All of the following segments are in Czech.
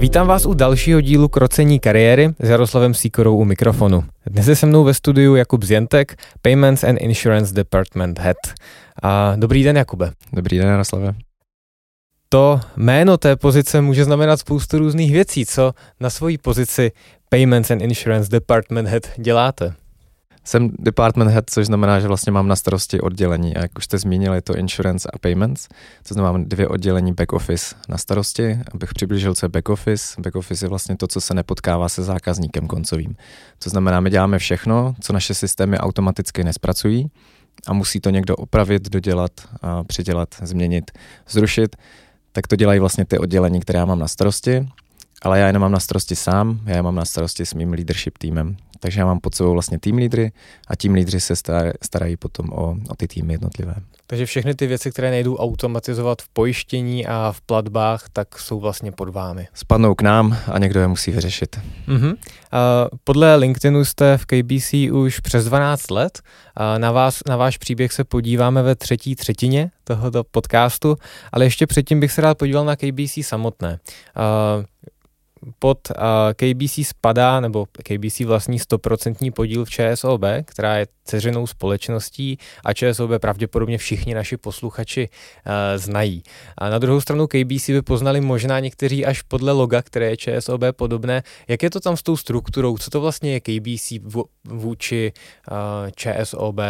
Vítám vás u dalšího dílu Krocení kariéry s Jaroslavem Síkorou u mikrofonu. Dnes je se mnou ve studiu Jakub Zjentek, Payments and Insurance Department Head. A dobrý den, Jakube. Dobrý den, Jaroslave. To jméno té pozice může znamenat spoustu různých věcí. Co na svoji pozici Payments and Insurance Department Head děláte? Jsem department head, což znamená, že vlastně mám na starosti oddělení. A jak už jste zmínili, je to insurance a payments. To znamená, mám dvě oddělení back office na starosti. Abych přiblížil, co je back office. Back office je vlastně to, co se nepotkává se zákazníkem koncovým. To znamená, my děláme všechno, co naše systémy automaticky nespracují a musí to někdo opravit, dodělat, a přidělat, změnit, zrušit. Tak to dělají vlastně ty oddělení, které já mám na starosti. Ale já je nemám na starosti sám, já je mám na starosti s mým leadership týmem. Takže já mám pod sebou vlastně tým lídry a tým lídři se starají potom o, o ty týmy jednotlivé. Takže všechny ty věci, které nejdou automatizovat v pojištění a v platbách, tak jsou vlastně pod vámi. Spadnou k nám a někdo je musí vyřešit. Uh-huh. Uh, podle LinkedInu jste v KBC už přes 12 let. Na, vás, na váš příběh se podíváme ve třetí třetině tohoto podcastu, ale ještě předtím bych se rád podíval na KBC samotné. Pod KBC spadá, nebo KBC vlastní 100% podíl v ČSOB, která je ceřenou společností a ČSOB pravděpodobně všichni naši posluchači znají. A na druhou stranu KBC by poznali možná někteří až podle loga, které je ČSOB podobné. Jak je to tam s tou strukturou? Co to vlastně je KBC vůči ČSOB?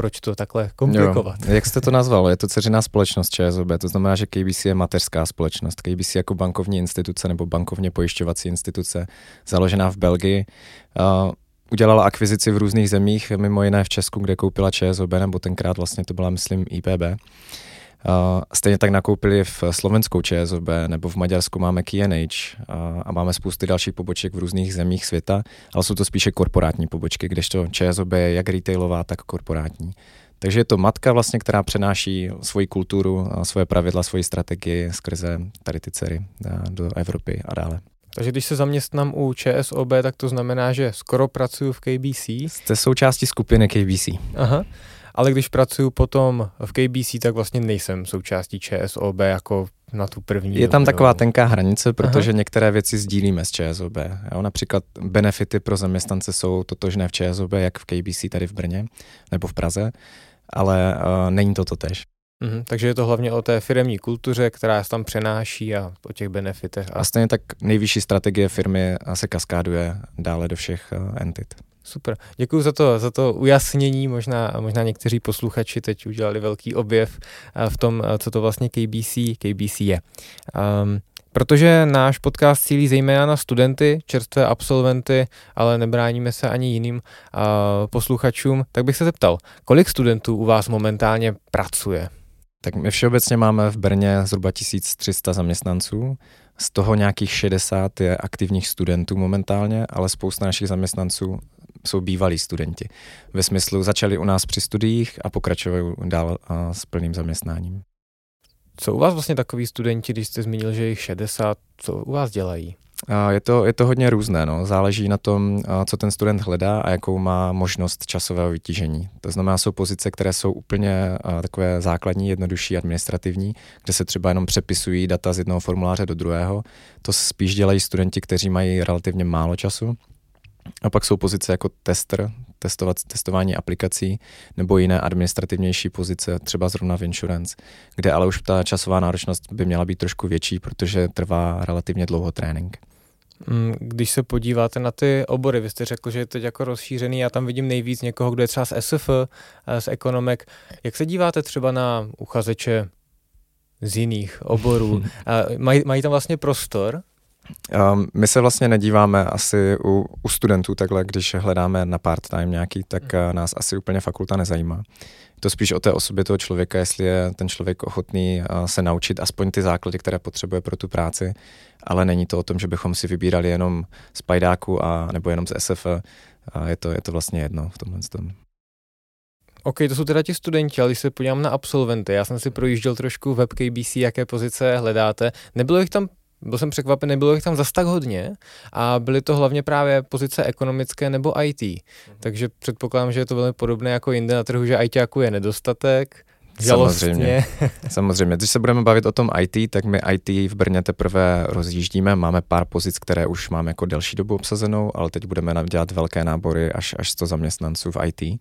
Proč to takhle komplikovat. Jo. Jak jste to nazval? Je to ceřiná společnost ČSOB, to znamená, že KBC je mateřská společnost. KBC jako bankovní instituce nebo bankovně pojišťovací instituce, založená v Belgii, uh, udělala akvizici v různých zemích, mimo jiné v Česku, kde koupila ČSOB, nebo tenkrát vlastně to byla, myslím, IPB. Stejně tak nakoupili v slovenskou ČSOB nebo v Maďarsku máme KNH a máme spousty dalších poboček v různých zemích světa, ale jsou to spíše korporátní pobočky, kdežto ČSOB je jak retailová, tak korporátní. Takže je to matka vlastně, která přenáší svoji kulturu, svoje pravidla, svoji strategii skrze tady ty dcery do Evropy a dále. Takže když se zaměstnám u ČSOB, tak to znamená, že skoro pracuji v KBC? Jste součástí skupiny KBC. Aha ale když pracuji potom v KBC, tak vlastně nejsem součástí ČSOB jako na tu první. Je tam taková tenká hranice, protože Aha. některé věci sdílíme s ČSOB. Jo? Například benefity pro zaměstnance jsou totožné v ČSOB, jak v KBC tady v Brně nebo v Praze, ale uh, není to totež. Mhm, takže je to hlavně o té firmní kultuře, která se tam přenáší a o těch benefitech. A, a stejně tak nejvyšší strategie firmy se kaskáduje dále do všech uh, entit. Super. Děkuji za to, za to ujasnění. Možná, možná někteří posluchači teď udělali velký objev eh, v tom, eh, co to vlastně KBC, KBC je. Um, Protože náš podcast cílí zejména na studenty, čerstvé absolventy, ale nebráníme se ani jiným uh, posluchačům, tak bych se zeptal, kolik studentů u vás momentálně pracuje? Tak my všeobecně máme v Brně zhruba 1300 zaměstnanců, z toho nějakých 60 je aktivních studentů momentálně, ale spousta našich zaměstnanců jsou bývalí studenti. Ve smyslu začali u nás při studiích a pokračují dál s plným zaměstnáním. Co u vás vlastně takový studenti, když jste zmínil, že jich 60, co u vás dělají? Je to, je to hodně různé, no. záleží na tom, co ten student hledá a jakou má možnost časového vytížení. To znamená, jsou pozice, které jsou úplně takové základní, jednodušší, administrativní, kde se třeba jenom přepisují data z jednoho formuláře do druhého. To spíš dělají studenti, kteří mají relativně málo času a pak jsou pozice jako tester, testovat, testování aplikací nebo jiné administrativnější pozice, třeba zrovna v insurance, kde ale už ta časová náročnost by měla být trošku větší, protože trvá relativně dlouho trénink. Mm, když se podíváte na ty obory, vy jste řekl, že je teď jako rozšířený, já tam vidím nejvíc někoho, kdo je třeba z SF, eh, z ekonomek. Jak se díváte třeba na uchazeče z jiných oborů? Mají, mají tam vlastně prostor Um, my se vlastně nedíváme asi u, u studentů takhle, když hledáme na part-time nějaký, tak uh, nás asi úplně fakulta nezajímá. to spíš o té osobě toho člověka, jestli je ten člověk ochotný se naučit aspoň ty základy, které potřebuje pro tu práci, ale není to o tom, že bychom si vybírali jenom z pajdáku a nebo jenom z SF. A je to, je to vlastně jedno v tomhle tom. OK, to jsou teda ti studenti, ale když se podívám na absolventy, já jsem si projížděl trošku web KBC, jaké pozice hledáte. Nebylo jich tam byl jsem překvapen, nebylo jich tam zas tak hodně a byly to hlavně právě pozice ekonomické nebo IT. Mm-hmm. Takže předpokládám, že je to velmi podobné jako jinde na trhu, že IT jako je nedostatek, Samozřejmě. Samozřejmě. Když se budeme bavit o tom IT, tak my IT v Brně teprve rozjíždíme. Máme pár pozic, které už máme jako delší dobu obsazenou, ale teď budeme dělat velké nábory až, až 100 zaměstnanců v IT. Mm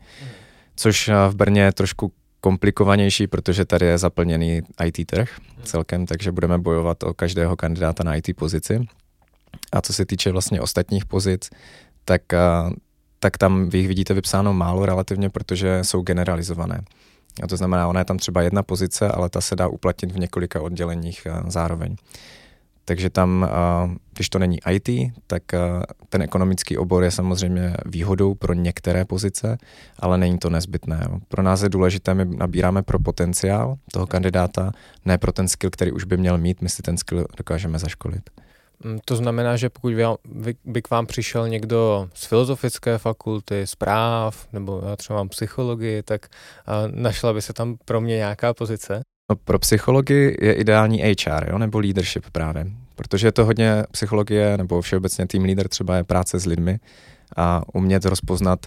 což eh, v Brně je trošku komplikovanější, protože tady je zaplněný IT trh celkem, takže budeme bojovat o každého kandidáta na IT pozici. A co se týče vlastně ostatních pozic, tak, eh, tak tam vy jich vidíte vypsáno málo relativně, protože jsou generalizované. A to znamená, ona je tam třeba jedna pozice, ale ta se dá uplatnit v několika odděleních eh, zároveň. Takže tam, když to není IT, tak ten ekonomický obor je samozřejmě výhodou pro některé pozice, ale není to nezbytné. Pro nás je důležité, my nabíráme pro potenciál toho kandidáta, ne pro ten skill, který už by měl mít, my si ten skill dokážeme zaškolit. Mm, to znamená, že pokud by k vám přišel někdo z filozofické fakulty, z práv, nebo já třeba mám psychologii, tak našla by se tam pro mě nějaká pozice? No, pro psychologii je ideální HR, jo, nebo leadership právě, protože je to hodně psychologie, nebo všeobecně tým leader třeba je práce s lidmi a umět rozpoznat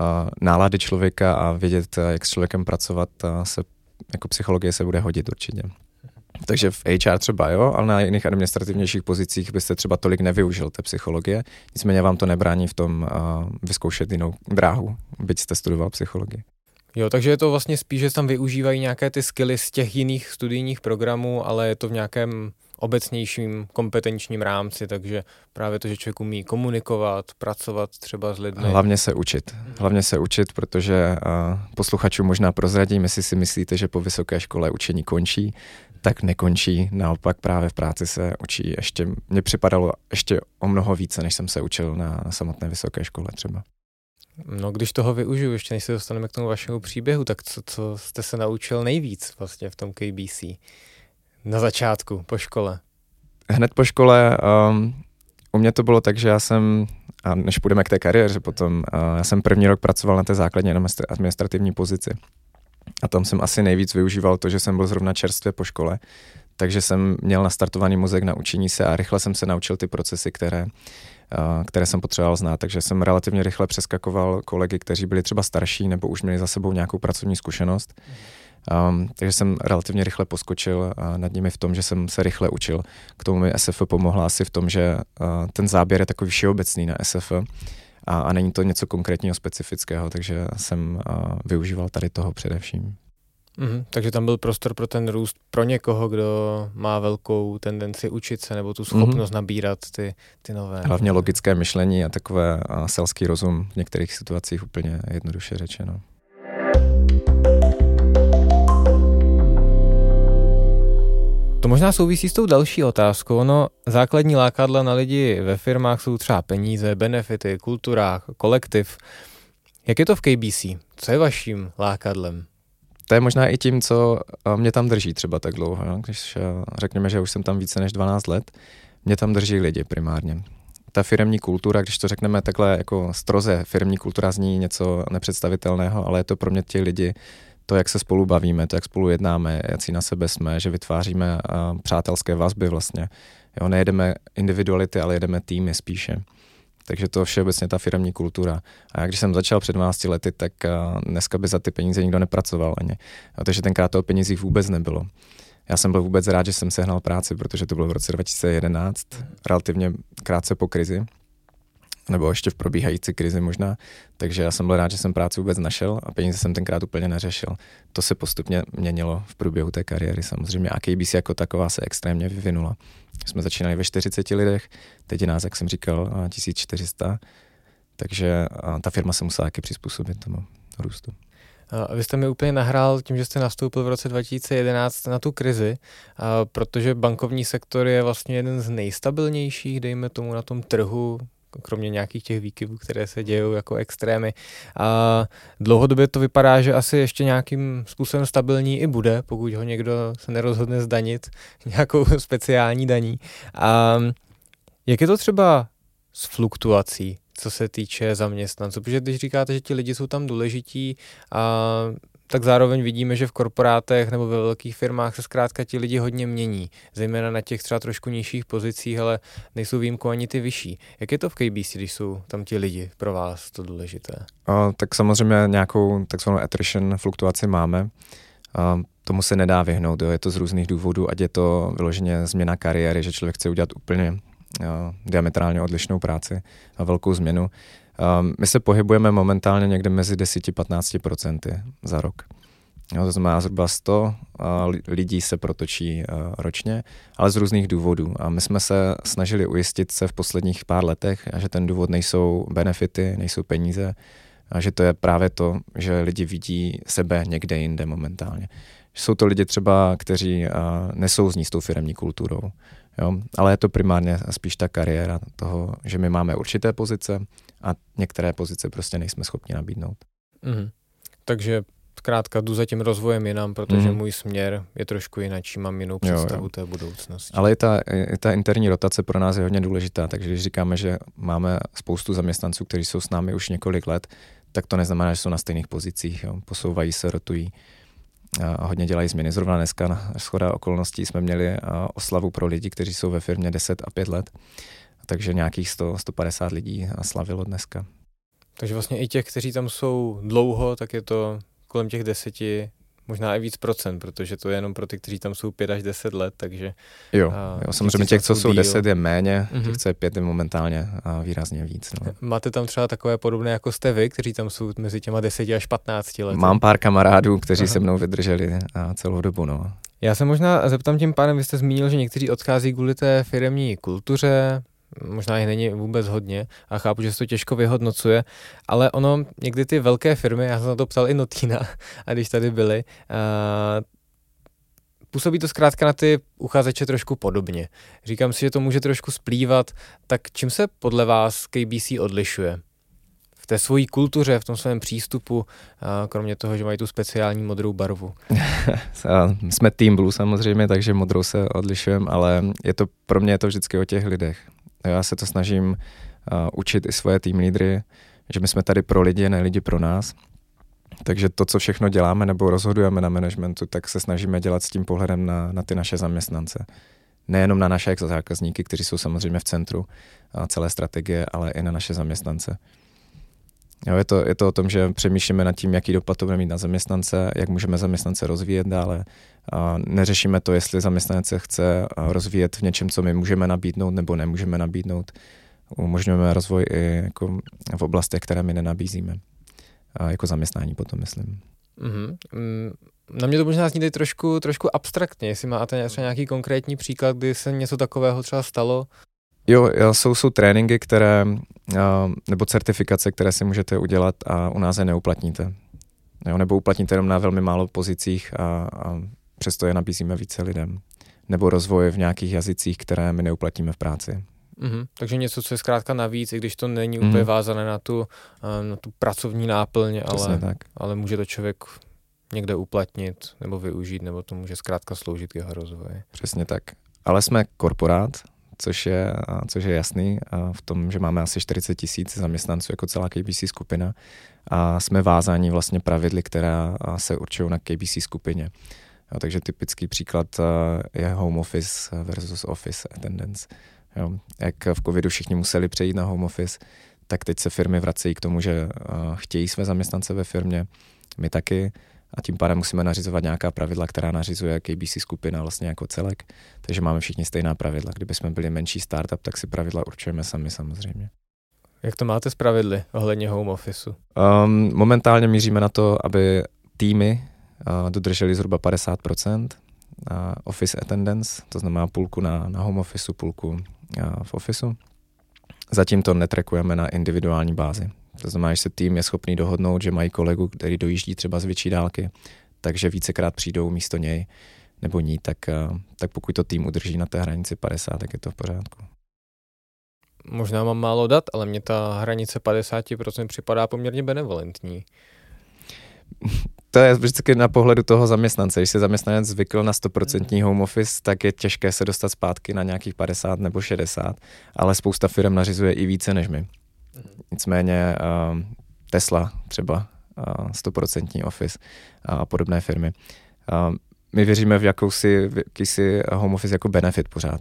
uh, nálady člověka a vědět, jak s člověkem pracovat, uh, se, jako psychologie se bude hodit určitě. Takže v HR třeba jo, ale na jiných administrativnějších pozicích byste třeba tolik nevyužil té psychologie, nicméně vám to nebrání v tom uh, vyzkoušet jinou dráhu, byť jste studoval psychologii. Jo, takže je to vlastně spíš, že tam využívají nějaké ty skilly z těch jiných studijních programů, ale je to v nějakém obecnějším kompetenčním rámci, takže právě to, že člověk umí komunikovat, pracovat třeba s lidmi. Hlavně se učit. Hlavně se učit, protože uh, posluchačům možná prozradím, jestli si myslíte, že po vysoké škole učení končí, tak nekončí. Naopak právě v práci se učí ještě, mně připadalo ještě o mnoho více, než jsem se učil na, na samotné vysoké škole třeba. No, když toho využiju, ještě než se dostaneme k tomu vašemu příběhu, tak co, co jste se naučil nejvíc vlastně v tom KBC na začátku, po škole? Hned po škole um, u mě to bylo tak, že já jsem, a než půjdeme k té kariéře potom, uh, já jsem první rok pracoval na té základní administrativní pozici. A tam jsem asi nejvíc využíval to, že jsem byl zrovna čerstvě po škole, takže jsem měl nastartovaný mozek na učení se a rychle jsem se naučil ty procesy, které které jsem potřeboval znát, takže jsem relativně rychle přeskakoval kolegy, kteří byli třeba starší nebo už měli za sebou nějakou pracovní zkušenost. Um, takže jsem relativně rychle poskočil uh, nad nimi v tom, že jsem se rychle učil. K tomu mi SF pomohla asi v tom, že uh, ten záběr je takový všeobecný na SF a, a není to něco konkrétního specifického, takže jsem uh, využíval tady toho především. Mm-hmm, takže tam byl prostor pro ten růst pro někoho, kdo má velkou tendenci učit se nebo tu mhm. schopnost mm-hmm. nabírat ty, ty nové. Hlavně logické myšlení a takové a selský rozum v některých situacích úplně jednoduše řečeno. To možná souvisí s tou další otázkou. No, základní lákadla na lidi ve firmách jsou třeba peníze, benefity, kultura, kolektiv. Jak je to v KBC? Co je vaším lákadlem? To je možná i tím, co eh, mě tam drží třeba tak dlouho. Jo? Když eh, řekněme, že už jsem tam více než 12 let, mě tam drží lidi primárně. Ta firmní kultura, když to řekneme takhle jako stroze, firmní kultura zní něco nepředstavitelného, ale je to pro mě ti lidi, to, jak se spolu bavíme, to, jak spolu jednáme, jaký na sebe jsme, že vytváříme uh, přátelské vazby vlastně. Jo, nejedeme individuality, ale jedeme týmy spíše. Takže to všeobecně ta firmní kultura. A když jsem začal před 12 lety, tak dneska by za ty peníze nikdo nepracoval ani. A takže tenkrát to o penězích vůbec nebylo. Já jsem byl vůbec rád, že jsem sehnal práci, protože to bylo v roce 2011, relativně krátce po krizi nebo ještě v probíhající krizi možná, takže já jsem byl rád, že jsem práci vůbec našel a peníze jsem tenkrát úplně neřešil. To se postupně měnilo v průběhu té kariéry samozřejmě a KBC jako taková se extrémně vyvinula. Jsme začínali ve 40 lidech, teď je nás, jak jsem říkal, 1400, takže ta firma se musela taky přizpůsobit tomu růstu. Vy jste mi úplně nahrál tím, že jste nastoupil v roce 2011 na tu krizi, protože bankovní sektor je vlastně jeden z nejstabilnějších, dejme tomu, na tom trhu kromě nějakých těch výkyvů, které se dějou jako extrémy. A dlouhodobě to vypadá, že asi ještě nějakým způsobem stabilní i bude, pokud ho někdo se nerozhodne zdanit nějakou speciální daní. A jak je to třeba s fluktuací, co se týče zaměstnanců? Protože když říkáte, že ti lidi jsou tam důležití a tak zároveň vidíme, že v korporátech nebo ve velkých firmách se zkrátka ti lidi hodně mění, zejména na těch třeba trošku nižších pozicích, ale nejsou výjimkou ani ty vyšší. Jak je to v KBC, když jsou tam ti lidi pro vás to důležité? A, tak samozřejmě nějakou takzvanou attrition fluktuaci máme. A, tomu se nedá vyhnout, jo. je to z různých důvodů, ať je to vyloženě změna kariéry, že člověk chce udělat úplně jo, diametrálně odlišnou práci a velkou změnu. Um, my se pohybujeme momentálně někde mezi 10-15% za rok. Jo, to znamená zhruba 100 uh, lidí se protočí uh, ročně, ale z různých důvodů. A my jsme se snažili ujistit se v posledních pár letech, že ten důvod nejsou benefity, nejsou peníze, a že to je právě to, že lidi vidí sebe někde jinde momentálně. Jsou to lidi třeba, kteří uh, nesouzní s tou firmní kulturou, jo? ale je to primárně spíš ta kariéra toho, že my máme určité pozice, a některé pozice prostě nejsme schopni nabídnout. Mm. Takže zkrátka jdu za tím rozvojem jinam, protože mm. můj směr je trošku jináčí, mám jinou představu jo, jo. té budoucnosti. Ale i ta, i ta interní rotace pro nás je hodně důležitá, takže když říkáme, že máme spoustu zaměstnanců, kteří jsou s námi už několik let, tak to neznamená, že jsou na stejných pozicích, jo. posouvají se, rotují a hodně dělají změny. Zrovna dneska na schoda okolností jsme měli oslavu pro lidi, kteří jsou ve firmě 10 a 5 let takže nějakých 100, 150 lidí slavilo dneska. Takže vlastně i těch, kteří tam jsou dlouho, tak je to kolem těch deseti, možná i víc procent, protože to je jenom pro ty, kteří tam jsou pět až deset let, takže... Jo, jo samozřejmě těch, co jsou deset, je méně, mm-hmm. těch, co je pět, je momentálně a výrazně víc. No. Máte tam třeba takové podobné, jako jste vy, kteří tam jsou mezi těma deseti až patnácti lety? Mám pár kamarádů, kteří Aha. se mnou vydrželi a celou dobu, no. Já se možná zeptám tím pádem, vy jste zmínil, že někteří odchází kvůli té firmní kultuře, možná jich není vůbec hodně a chápu, že se to těžko vyhodnocuje, ale ono, někdy ty velké firmy, já jsem na to psal i Notina, a když tady byli, působí to zkrátka na ty uchazeče trošku podobně. Říkám si, že to může trošku splývat, tak čím se podle vás KBC odlišuje? v té svojí kultuře, v tom svém přístupu, kromě toho, že mají tu speciální modrou barvu? Jsme Team Blue samozřejmě, takže modrou se odlišujeme, ale je to pro mě je to vždycky o těch lidech. Já se to snažím uh, učit i svoje tým lídry, že my jsme tady pro lidi, ne lidi pro nás. Takže to, co všechno děláme nebo rozhodujeme na managementu, tak se snažíme dělat s tím pohledem na, na ty naše zaměstnance. Nejenom na naše zákazníky, kteří jsou samozřejmě v centru celé strategie, ale i na naše zaměstnance. Jo, je, to, je to o tom, že přemýšlíme nad tím, jaký dopad to bude mít na zaměstnance, jak můžeme zaměstnance rozvíjet dále. A neřešíme to, jestli zaměstnanec se chce rozvíjet v něčem, co my můžeme nabídnout nebo nemůžeme nabídnout. Umožňujeme rozvoj i jako v oblastech, které my nenabízíme. A jako zaměstnání potom, myslím. Mm-hmm. Na mě to možná zní trošku, trošku abstraktně, jestli máte třeba nějaký konkrétní příklad, kdy se něco takového třeba stalo. Jo, jsou, jsou tréninky, které, nebo certifikace, které si můžete udělat a u nás je neuplatníte. Jo, nebo uplatníte jenom na velmi málo pozicích a, a přesto je nabízíme více lidem. Nebo rozvoj v nějakých jazycích, které my neuplatíme v práci. Mm-hmm. Takže něco, co je zkrátka navíc, i když to není mm-hmm. úplně vázané na tu, na tu pracovní náplň, ale, tak. ale může to člověk někde uplatnit nebo využít, nebo to může zkrátka sloužit k jeho rozvoji. Přesně tak. Ale jsme korporát, což je, což je jasný v tom, že máme asi 40 tisíc zaměstnanců jako celá KBC skupina a jsme vázáni vlastně pravidly, která se určují na KBC skupině. Jo, takže typický příklad je home office versus office attendance. Jo, jak v covidu všichni museli přejít na home office, tak teď se firmy vracejí k tomu, že chtějí své zaměstnance ve firmě, my taky, a tím pádem musíme nařizovat nějaká pravidla, která nařizuje KBC skupina vlastně jako celek. Takže máme všichni stejná pravidla. Kdyby jsme byli menší startup, tak si pravidla určujeme sami samozřejmě. Jak to máte s pravidly ohledně home officeu? Um, momentálně míříme na to, aby týmy uh, dodrželi zhruba 50% uh, office attendance, to znamená půlku na, na home officeu, půlku uh, v officeu. Zatím to netrekujeme na individuální bázi. To znamená, že se tým je schopný dohodnout, že mají kolegu, který dojíždí třeba z větší dálky, takže vícekrát přijdou místo něj nebo ní, tak, eh, tak pokud to tým udrží na té hranici 50, tak je to v pořádku. možná mám málo dat, ale mně ta hranice 50% připadá poměrně benevolentní. To je vždycky na pohledu toho zaměstnance. Když se zaměstnanec zvykl na 100% home office, tak je těžké se dostat zpátky na nějakých 50 nebo 60, ale spousta firm nařizuje i více než my. Nicméně uh, Tesla třeba, uh, 100% office a podobné firmy. Uh, my věříme v jakousi, v jakýsi home office jako benefit pořád.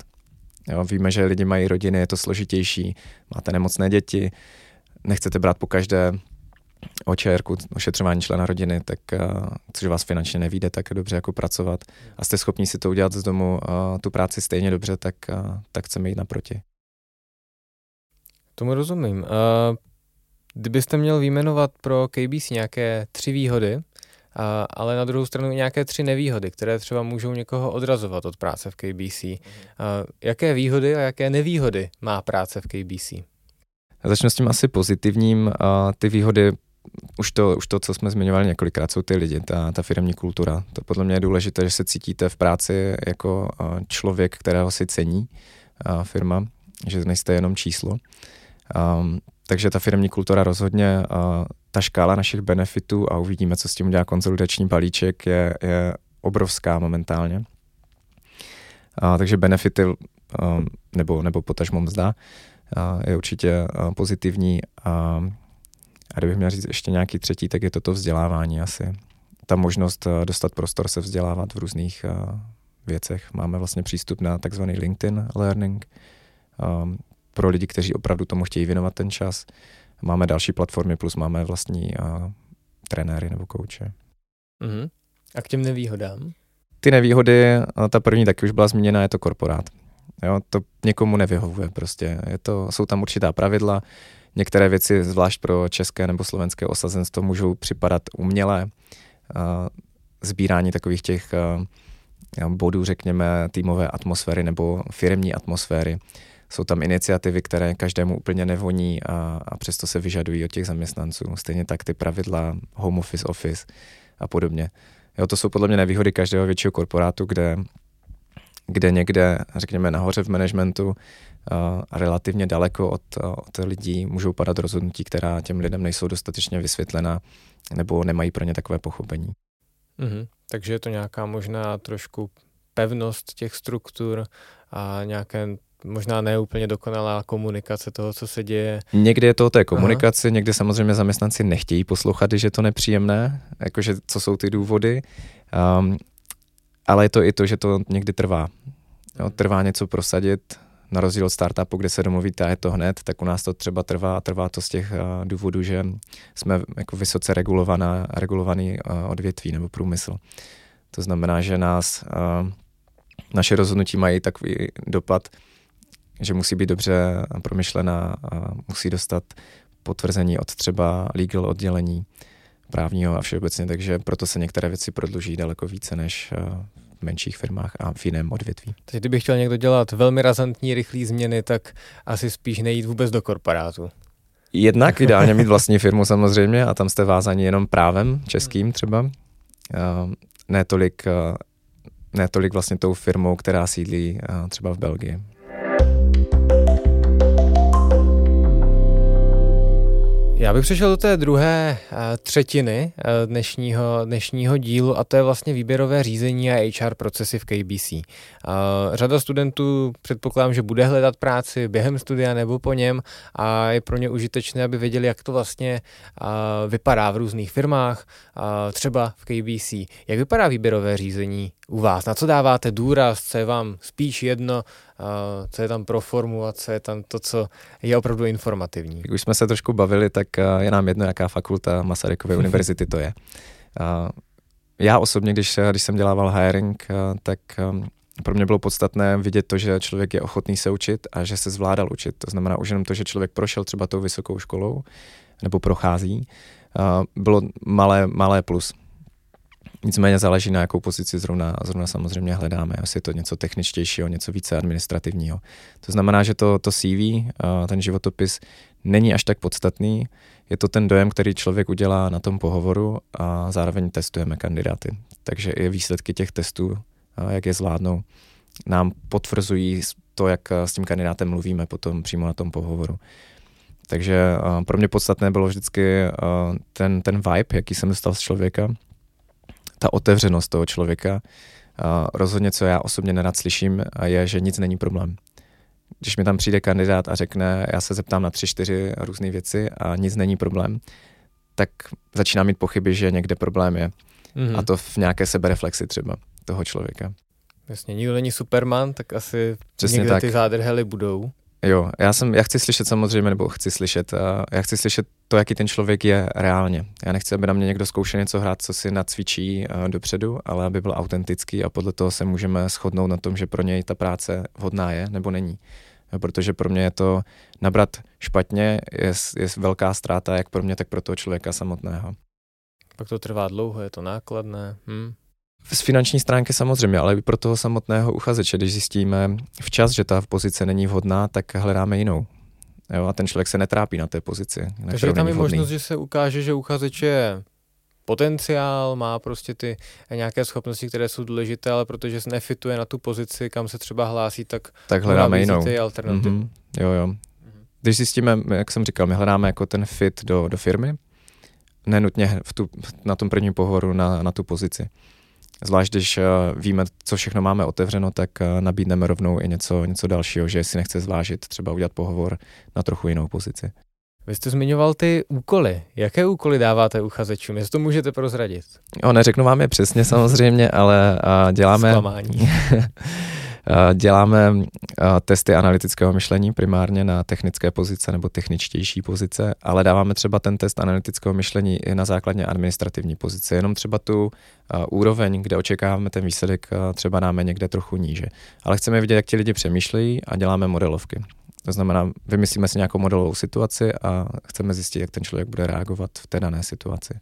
Jo, víme, že lidi mají rodiny, je to složitější, máte nemocné děti, nechcete brát po každé OČR, ošetřování člena rodiny, tak uh, což vás finančně nevíde, tak dobře jako pracovat a jste schopni si to udělat z domu, uh, tu práci stejně dobře, tak, uh, tak chceme jít naproti. Tomu rozumím. Uh, kdybyste měl vyjmenovat pro KBC nějaké tři výhody, a, ale na druhou stranu nějaké tři nevýhody, které třeba můžou někoho odrazovat od práce v KBC. A, jaké výhody a jaké nevýhody má práce v KBC? Já začnu s tím asi pozitivním. A ty výhody, už to, už to, co jsme zmiňovali několikrát, jsou ty lidi, ta, ta firmní kultura. To podle mě je důležité, že se cítíte v práci jako člověk, kterého si cení firma, že nejste jenom číslo. Um, takže ta firmní kultura rozhodně, uh, ta škála našich benefitů a uvidíme, co s tím udělá konsolidační balíček, je, je obrovská momentálně. Uh, takže benefity um, nebo, nebo potažmo mzda uh, je určitě uh, pozitivní. Uh, a kdybych měl říct ještě nějaký třetí, tak je to to vzdělávání asi. Ta možnost uh, dostat prostor se vzdělávat v různých uh, věcech. Máme vlastně přístup na takzvaný LinkedIn Learning, um, pro lidi, kteří opravdu tomu chtějí věnovat ten čas. Máme další platformy, plus máme vlastní a, trenéry nebo kouče. Uh-huh. A k těm nevýhodám? Ty nevýhody, ta první taky už byla zmíněna, je to korporát. Jo, to někomu nevyhovuje prostě. Je to, jsou tam určitá pravidla, některé věci, zvlášť pro české nebo slovenské osazenstvo, můžou připadat umělé. Sbírání takových těch bodů, řekněme, týmové atmosféry nebo firmní atmosféry jsou tam iniciativy, které každému úplně nevoní a, a přesto se vyžadují od těch zaměstnanců. Stejně tak ty pravidla, home office, office a podobně. Jo, to jsou podle mě nevýhody každého většího korporátu, kde, kde někde, řekněme, nahoře v managementu a relativně daleko od, od lidí můžou padat rozhodnutí, která těm lidem nejsou dostatečně vysvětlena nebo nemají pro ně takové pochopení. Mm-hmm. Takže je to nějaká možná trošku pevnost těch struktur a nějaké možná ne úplně dokonalá komunikace toho, co se děje. Někdy je to o té komunikaci, Aha. někdy samozřejmě zaměstnanci nechtějí poslouchat, že je to nepříjemné, jakože co jsou ty důvody, um, ale je to i to, že to někdy trvá. Jo, trvá něco prosadit, na rozdíl od startupu, kde se domluvíte a je to hned, tak u nás to třeba trvá a trvá to z těch uh, důvodů, že jsme jako vysoce regulovaná, regulovaný uh, odvětví nebo průmysl. To znamená, že nás uh, naše rozhodnutí mají takový dopad, že musí být dobře promyšlená a musí dostat potvrzení od třeba legal oddělení právního a všeobecně, takže proto se některé věci prodluží daleko více než eh, v menších firmách a v jiném odvětví. Takže kdyby chtěl někdo dělat velmi razantní, rychlé změny, tak asi spíš nejít vůbec do korporátu. Jednak ideálně mít vlastní firmu samozřejmě a tam jste vázaní jenom právem českým třeba. Ne tolik, ne tolik vlastně tou firmou, která sídlí třeba v Belgii. Já bych přešel do té druhé uh, třetiny uh, dnešního, dnešního dílu a to je vlastně výběrové řízení a HR procesy v KBC. Uh, řada studentů předpokládám, že bude hledat práci během studia nebo po něm a je pro ně užitečné, aby věděli, jak to vlastně vypadá v různých firmách, třeba v KBC. Jak vypadá výběrové řízení u vás? Na co dáváte důraz? Co je vám spíš jedno? Co je tam pro formu a co je tam to, co je opravdu informativní. Už jsme se trošku bavili, tak je nám jedno, jaká fakulta Masarykové univerzity to je. Já osobně, když, když jsem dělával hiring, tak pro mě bylo podstatné vidět to, že člověk je ochotný se učit a že se zvládal učit. To znamená už jenom to, že člověk prošel třeba tou vysokou školou nebo prochází, bylo malé, malé plus. Nicméně záleží na jakou pozici zrovna, zrovna samozřejmě hledáme, jestli je to něco techničtějšího, něco více administrativního. To znamená, že to, to CV, ten životopis není až tak podstatný, je to ten dojem, který člověk udělá na tom pohovoru a zároveň testujeme kandidáty. Takže i výsledky těch testů, jak je zvládnou, nám potvrzují to, jak s tím kandidátem mluvíme potom přímo na tom pohovoru. Takže pro mě podstatné bylo vždycky ten, ten vibe, jaký jsem dostal z člověka, ta otevřenost toho člověka. Uh, rozhodně, co já osobně nerad slyším, je, že nic není problém. Když mi tam přijde kandidát a řekne, já se zeptám na tři, čtyři různé věci a nic není problém, tak začíná mít pochyby, že někde problém je. Mm-hmm. A to v nějaké sebereflexi třeba toho člověka. Jasně, nikdo není Superman, tak asi Přesně někde tak. ty zádrhely budou. Jo, já jsem, já chci slyšet samozřejmě, nebo chci slyšet, uh, já chci slyšet to, jaký ten člověk je reálně. Já nechci, aby na mě někdo zkoušel něco hrát, co si nacvičí uh, dopředu, ale aby byl autentický a podle toho se můžeme shodnout na tom, že pro něj ta práce vhodná je nebo není. Jo, protože pro mě je to nabrat špatně, je, je velká ztráta jak pro mě, tak pro toho člověka samotného. Pak to trvá dlouho, je to nákladné. Hm? Z finanční stránky samozřejmě, ale i pro toho samotného uchazeče, když zjistíme včas, že ta pozice není vhodná, tak hledáme jinou. Jo, a ten člověk se netrápí na té pozici. Na Takže tam je možnost, že se ukáže, že uchazeč je potenciál, má prostě ty nějaké schopnosti, které jsou důležité, ale protože se nefituje na tu pozici, kam se třeba hlásí, tak, tak hledáme jinou. Ty alternativy. Mm-hmm. Jo, jo. Když zjistíme, jak jsem říkal, my hledáme jako ten fit do, do firmy, nenutně v tu, na tom prvním pohovoru na, na tu pozici. Zvlášť, když uh, víme, co všechno máme otevřeno, tak uh, nabídneme rovnou i něco, něco dalšího, že si nechce zvážit, třeba udělat pohovor na trochu jinou pozici. Vy jste zmiňoval ty úkoly. Jaké úkoly dáváte uchazečům? Jestli to můžete prozradit? O, neřeknu vám je přesně samozřejmě, ale uh, děláme... Zklamání. Děláme testy analytického myšlení primárně na technické pozice nebo techničtější pozice, ale dáváme třeba ten test analytického myšlení i na základně administrativní pozice. Jenom třeba tu úroveň, kde očekáváme ten výsledek, třeba dáme někde trochu níže. Ale chceme vidět, jak ti lidi přemýšlejí a děláme modelovky. To znamená, vymyslíme si nějakou modelovou situaci a chceme zjistit, jak ten člověk bude reagovat v té dané situaci.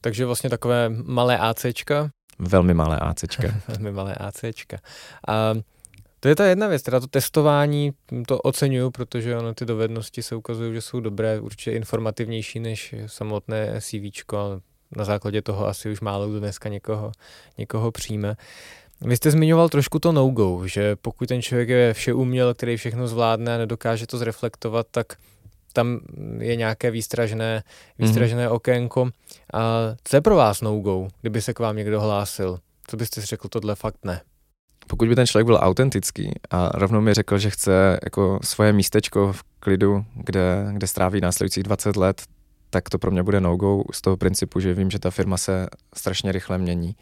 Takže vlastně takové malé ACčka, Velmi malé ACčka. Velmi malé ACčka. A to je ta jedna věc, teda to testování, to oceňuju, protože ono ty dovednosti se ukazují, že jsou dobré, určitě informativnější než samotné CV, na základě toho asi už málo kdo dneska někoho, někoho přijme. Vy jste zmiňoval trošku to no-go, že pokud ten člověk je vše uměl, který všechno zvládne a nedokáže to zreflektovat, tak tam je nějaké výstražné, výstražné mm-hmm. okénko. A co je pro vás no-go, kdyby se k vám někdo hlásil? Co byste si řekl, tohle fakt ne? Pokud by ten člověk byl autentický a rovnou mi řekl, že chce jako svoje místečko v klidu, kde, kde stráví následujících 20 let, tak to pro mě bude no-go z toho principu, že vím, že ta firma se strašně rychle mění.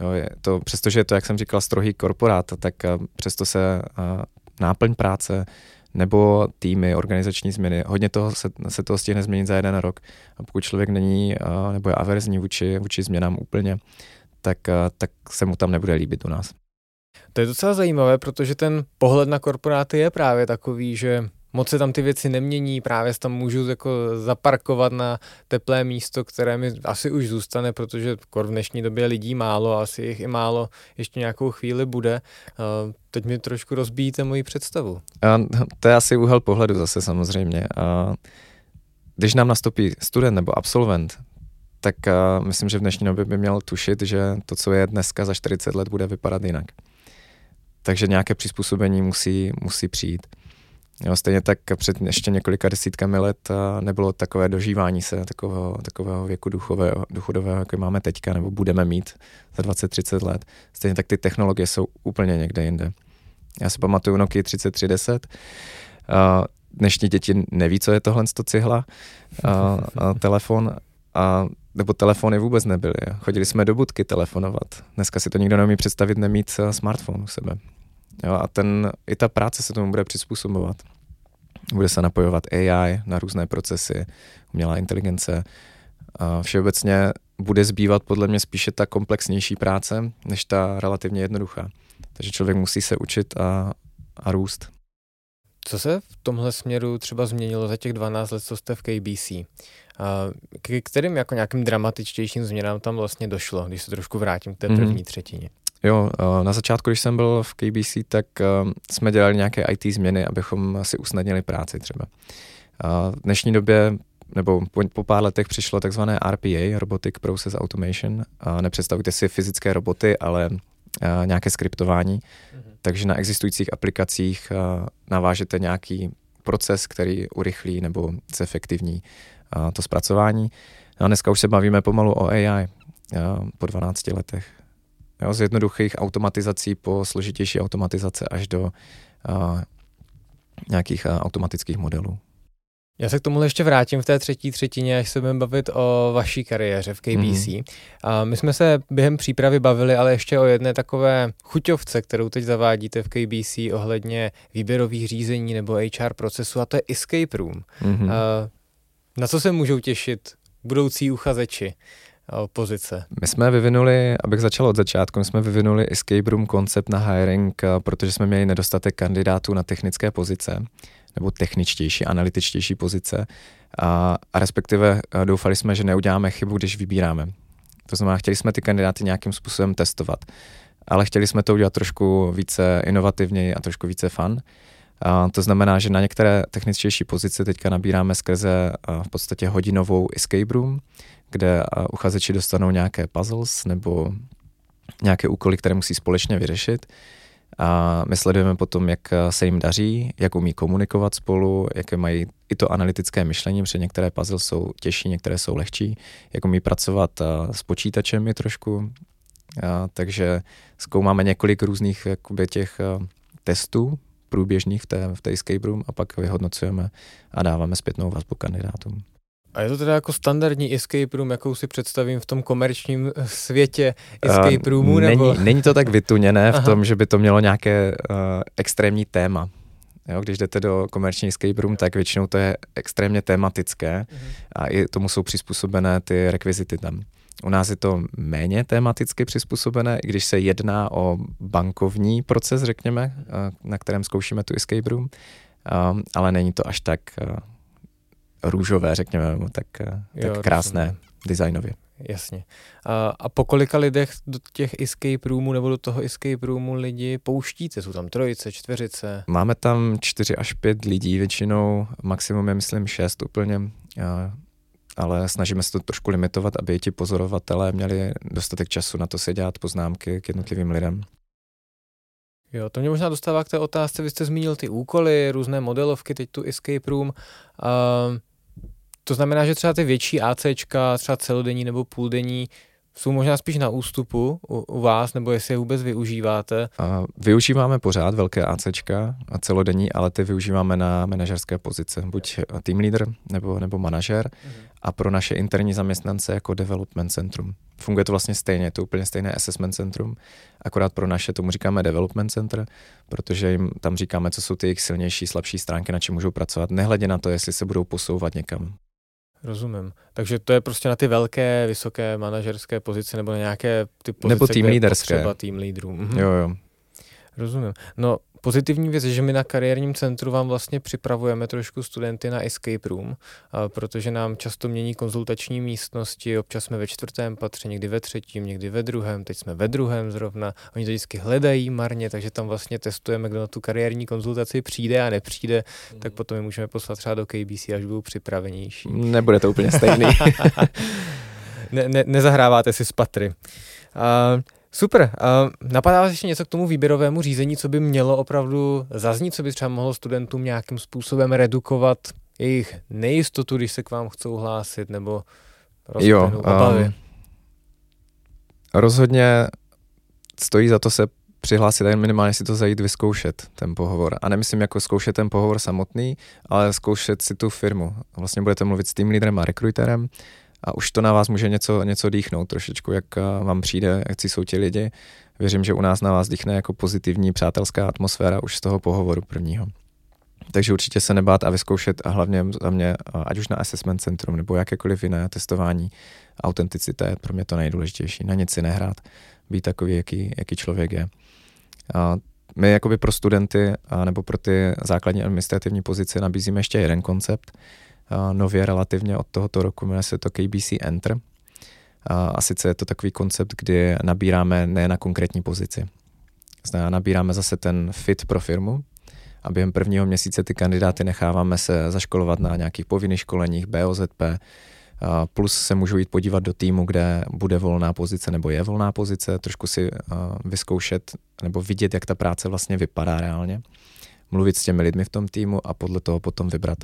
Jo, je to, přestože je to, jak jsem říkal, strohý korporát, tak přesto se a, náplň práce, nebo týmy, organizační změny. Hodně toho se, se toho stihne změnit za jeden rok. A pokud člověk není nebo je averzní vůči, vůči změnám úplně, tak, tak se mu tam nebude líbit u nás. To je docela zajímavé, protože ten pohled na korporáty je právě takový, že moc se tam ty věci nemění, právě tam můžu jako zaparkovat na teplé místo, které mi asi už zůstane, protože v dnešní době lidí málo, asi jich i málo ještě nějakou chvíli bude. Teď mi trošku rozbíjíte moji představu. A to je asi úhel pohledu zase samozřejmě. A když nám nastoupí student nebo absolvent, tak myslím, že v dnešní době by měl tušit, že to, co je dneska za 40 let, bude vypadat jinak. Takže nějaké přizpůsobení musí, musí přijít. Jo, stejně tak před ještě několika desítkami let nebylo takové dožívání se takového, takového věku duchového, duchodového, jako máme teďka, nebo budeme mít za 20-30 let. Stejně tak ty technologie jsou úplně někde jinde. Já si pamatuju Nokia 3310, a dnešní děti neví, co je tohle to cihla, a, a telefon, a, nebo telefony vůbec nebyly. Chodili jsme do budky telefonovat. Dneska si to nikdo neumí představit nemít smartphone u sebe. Jo, a ten, i ta práce se tomu bude přizpůsobovat. Bude se napojovat AI na různé procesy, umělá inteligence. A všeobecně bude zbývat podle mě spíše ta komplexnější práce, než ta relativně jednoduchá. Takže člověk musí se učit a, a růst. Co se v tomhle směru třeba změnilo za těch 12 let, co jste v KBC? K kterým jako nějakým dramatičtějším změnám tam vlastně došlo, když se trošku vrátím k té mhm. první mm-hmm. třetině? Jo, eh, na začátku, když jsem byl v KBC, tak eh, jsme dělali nějaké IT změny, abychom si usnadnili práci třeba. V dnešní době nebo po, po pár letech přišlo takzvané RPA, Robotic Process Automation. Nepředstavujte si fyzické roboty, ale nějaké skriptování. Mm-hmm. Takže na existujících aplikacích uh, navážete nějaký proces, který urychlí nebo zefektivní to zpracování. A dneska už se bavíme pomalu o AI po 12 letech. Jo, z jednoduchých automatizací po složitější automatizace až do uh, nějakých uh, automatických modelů. Já se k tomuhle ještě vrátím v té třetí třetině, až se budeme bavit o vaší kariéře v KBC. Mm. A my jsme se během přípravy bavili ale ještě o jedné takové chuťovce, kterou teď zavádíte v KBC ohledně výběrových řízení nebo HR procesu a to je Escape Room. Mm-hmm. A na co se můžou těšit budoucí uchazeči? Pozice? My jsme vyvinuli, abych začal od začátku, my jsme vyvinuli Escape Room koncept na hiring, protože jsme měli nedostatek kandidátů na technické pozice nebo techničtější, analytičtější pozice a, a respektive doufali jsme, že neuděláme chybu, když vybíráme. To znamená, chtěli jsme ty kandidáty nějakým způsobem testovat, ale chtěli jsme to udělat trošku více inovativněji a trošku více fun. A to znamená, že na některé techničtější pozice teďka nabíráme skrze v podstatě hodinovou escape room, kde uchazeči dostanou nějaké puzzles nebo nějaké úkoly, které musí společně vyřešit. A my sledujeme potom, jak se jim daří, jak umí komunikovat spolu, jaké mají i to analytické myšlení, protože některé puzzle jsou těžší, některé jsou lehčí, jak umí pracovat s počítačem i trošku. A, takže zkoumáme několik různých jakoby, těch testů průběžných v té, v té escape room a pak vyhodnocujeme a dáváme zpětnou vazbu kandidátům. A je to teda jako standardní escape room, jakou si představím v tom komerčním eh, světě escape roomu? Uh, nebo? Není, není to tak vytuněné v tom, že by to mělo nějaké uh, extrémní téma. Jo, když jdete do komerční escape room, tak většinou to je extrémně tematické uh-huh. a i tomu jsou přizpůsobené ty rekvizity tam. U nás je to méně tematicky přizpůsobené, i když se jedná o bankovní proces, řekněme, na kterém zkoušíme tu escape room, ale není to až tak růžové, řekněme, tak, tak jo, krásné rozumím. designově. Jasně. A, a po kolika lidech do těch escape roomů nebo do toho escape roomu lidi pouštíte? Jsou tam trojice, čtveřice? Máme tam čtyři až pět lidí většinou, maximum je myslím šest úplně, a, ale snažíme se to trošku limitovat, aby ti pozorovatelé měli dostatek času na to si dělat poznámky k jednotlivým lidem. Jo, to mě možná dostává k té otázce, vy jste zmínil ty úkoly, různé modelovky, teď tu escape room. Uh, to znamená, že třeba ty větší ACčka, třeba celodenní nebo půldenní, jsou možná spíš na ústupu u, u vás, nebo jestli je vůbec využíváte? A využíváme pořád velké ACčka a celodenní, ale ty využíváme na manažerské pozice, buď team leader nebo, nebo manažer mm-hmm. a pro naše interní zaměstnance jako development centrum. Funguje to vlastně stejně, je to úplně stejné assessment centrum, akorát pro naše tomu říkáme development center, protože jim tam říkáme, co jsou ty jejich silnější, slabší stránky, na čem můžou pracovat, nehledě na to, jestli se budou posouvat někam. Rozumím. Takže to je prostě na ty velké, vysoké manažerské pozice nebo na nějaké ty pozice, nebo tým líderské. Třeba tým lídrů. Mhm. Jo, jo. Rozumím. No, Pozitivní věc je, že my na kariérním centru vám vlastně připravujeme trošku studenty na escape room, protože nám často mění konzultační místnosti, občas jsme ve čtvrtém patře, někdy ve třetím, někdy ve druhém, teď jsme ve druhém zrovna. Oni to vždycky hledají marně, takže tam vlastně testujeme, kdo na tu kariérní konzultaci přijde a nepřijde, mm. tak potom je můžeme poslat třeba do KBC, až budou připravenější. Nebude to úplně stejný. ne, ne, nezahráváte si z patry. Uh, Super. Uh, napadá vás ještě něco k tomu výběrovému řízení, co by mělo opravdu zaznít, co by třeba mohlo studentům nějakým způsobem redukovat jejich nejistotu, když se k vám chcou hlásit, nebo jo, obavy? Um, rozhodně stojí za to se přihlásit a minimálně si to zajít vyzkoušet, ten pohovor. A nemyslím jako zkoušet ten pohovor samotný, ale zkoušet si tu firmu. Vlastně budete mluvit s tým lídrem a rekruterem a už to na vás může něco, něco dýchnout trošičku, jak eh, vám přijde, jak jsou ti lidi. Věřím, že u nás na vás dýchne jako pozitivní přátelská atmosféra už z toho pohovoru prvního. Takže určitě se nebát a vyzkoušet a hlavně za mě, eh, ať už na assessment centrum nebo jakékoliv jiné testování, autenticita je pro mě to nejdůležitější. Na nic si nehrát, být takový, jaký, jaký člověk je. A my jakoby pro studenty a nebo pro ty základní administrativní pozice nabízíme ještě jeden koncept, nově relativně od tohoto roku, jmenuje se to KBC Enter. A sice je to takový koncept, kdy nabíráme ne na konkrétní pozici. Znamená, nabíráme zase ten fit pro firmu a během prvního měsíce ty kandidáty necháváme se zaškolovat na nějakých povinných školeních, BOZP, plus se můžou jít podívat do týmu, kde bude volná pozice nebo je volná pozice, trošku si vyzkoušet nebo vidět, jak ta práce vlastně vypadá reálně, mluvit s těmi lidmi v tom týmu a podle toho potom vybrat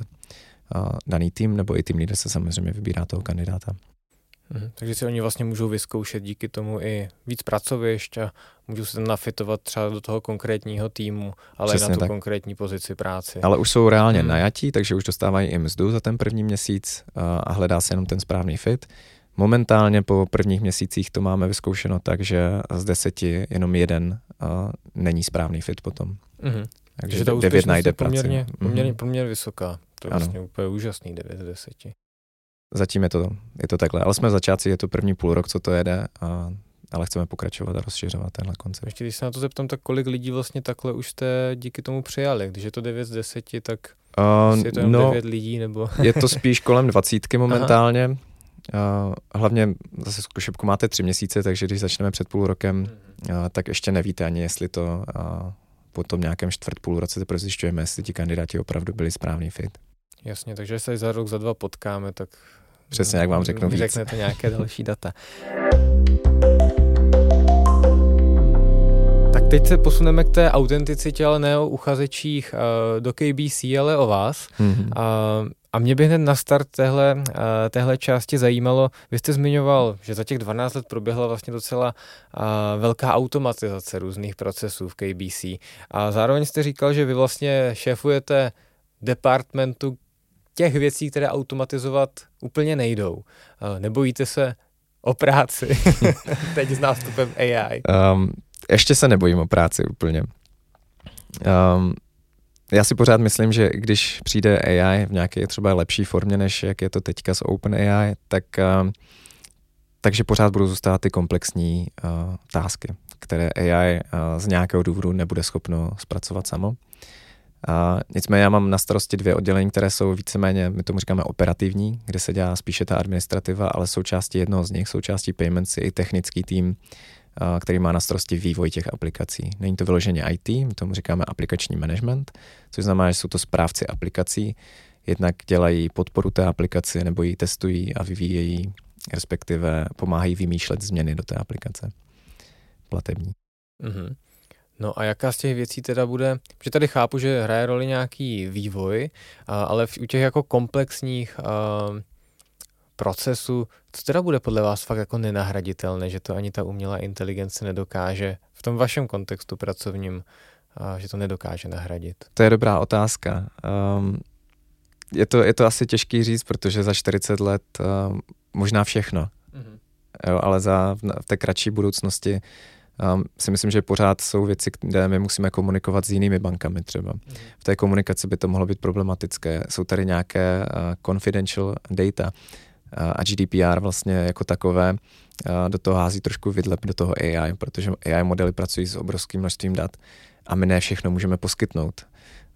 daný tým, nebo i tým lídr se samozřejmě vybírá toho kandidáta. Mhm, takže si oni vlastně můžou vyzkoušet díky tomu i víc pracovišť a můžou se nafitovat třeba do toho konkrétního týmu, ale Přesně na tu tak. konkrétní pozici práci. Ale už jsou reálně hmm. najatí, takže už dostávají i mzdu za ten první měsíc a hledá se jenom ten správný fit. Momentálně po prvních měsících to máme vyzkoušeno tak, že z deseti jenom jeden není správný fit potom. Mm-hmm. Takže ta devět najde poměrně, práci. Poměrně, mm-hmm. poměrně vysoká. To je ano. vlastně úplně úžasný 9 z 10. Zatím je to, je to takhle, ale jsme začátci, je to první půl rok, co to jede, a, ale chceme pokračovat a rozšiřovat tenhle koncept. Ještě když se na to zeptám, tak kolik lidí vlastně takhle už jste díky tomu přijali? Když je to 9 z 10, tak uh, je to jenom no, 9 lidí? nebo? je to spíš kolem 20 momentálně. Uh, hlavně zase zkušebku máte tři měsíce, takže když začneme před půl rokem, uh, tak ještě nevíte ani, jestli to uh, po tom nějakém čtvrt půl roce teprve zjišťujeme, jestli ti kandidáti opravdu byli správný fit. Jasně, takže se za rok, za dva potkáme, tak Přesně, jak vám řeknu víc. Řeknete nějaké další data. Tak teď se posuneme k té autenticitě, ale ne o uchazečích uh, do KBC, ale o vás. Mm-hmm. Uh, a mě by hned na start téhle, uh, téhle části zajímalo, vy jste zmiňoval, že za těch 12 let proběhla vlastně docela uh, velká automatizace různých procesů v KBC. A zároveň jste říkal, že vy vlastně šéfujete departmentu, těch věcí, které automatizovat úplně nejdou. Eh, nebojíte se o práci teď s nástupem AI? Um, ještě se nebojím o práci úplně. Um, já si pořád myslím, že když přijde AI v nějaké třeba lepší formě, než jak je to teďka s OpenAI, tak um, takže pořád budou zůstávat ty komplexní uh, tásky, které AI uh, z nějakého důvodu nebude schopno zpracovat samo. A nicméně já mám na starosti dvě oddělení, které jsou víceméně, my tomu říkáme operativní, kde se dělá spíše ta administrativa, ale součástí jednoho z nich, součástí payments je i technický tým, který má na starosti vývoj těch aplikací. Není to vyloženě IT, my tomu říkáme aplikační management, což znamená, že jsou to správci aplikací, jednak dělají podporu té aplikaci nebo ji testují a vyvíjejí, respektive pomáhají vymýšlet změny do té aplikace platební. Mm-hmm. No a jaká z těch věcí teda bude, že tady chápu, že hraje roli nějaký vývoj, ale u těch jako komplexních procesů, co teda bude podle vás fakt jako nenahraditelné, že to ani ta umělá inteligence nedokáže v tom vašem kontextu pracovním, že to nedokáže nahradit? To je dobrá otázka. Um, je, to, je to asi těžký říct, protože za 40 let um, možná všechno, mm-hmm. jo, ale za, v té kratší budoucnosti um, si myslím, že pořád jsou věci, kde my musíme komunikovat s jinými bankami třeba. V té komunikaci by to mohlo být problematické. Jsou tady nějaké uh, confidential data uh, a GDPR vlastně jako takové uh, do toho hází trošku vidlep do toho AI, protože AI modely pracují s obrovským množstvím dat a my ne všechno můžeme poskytnout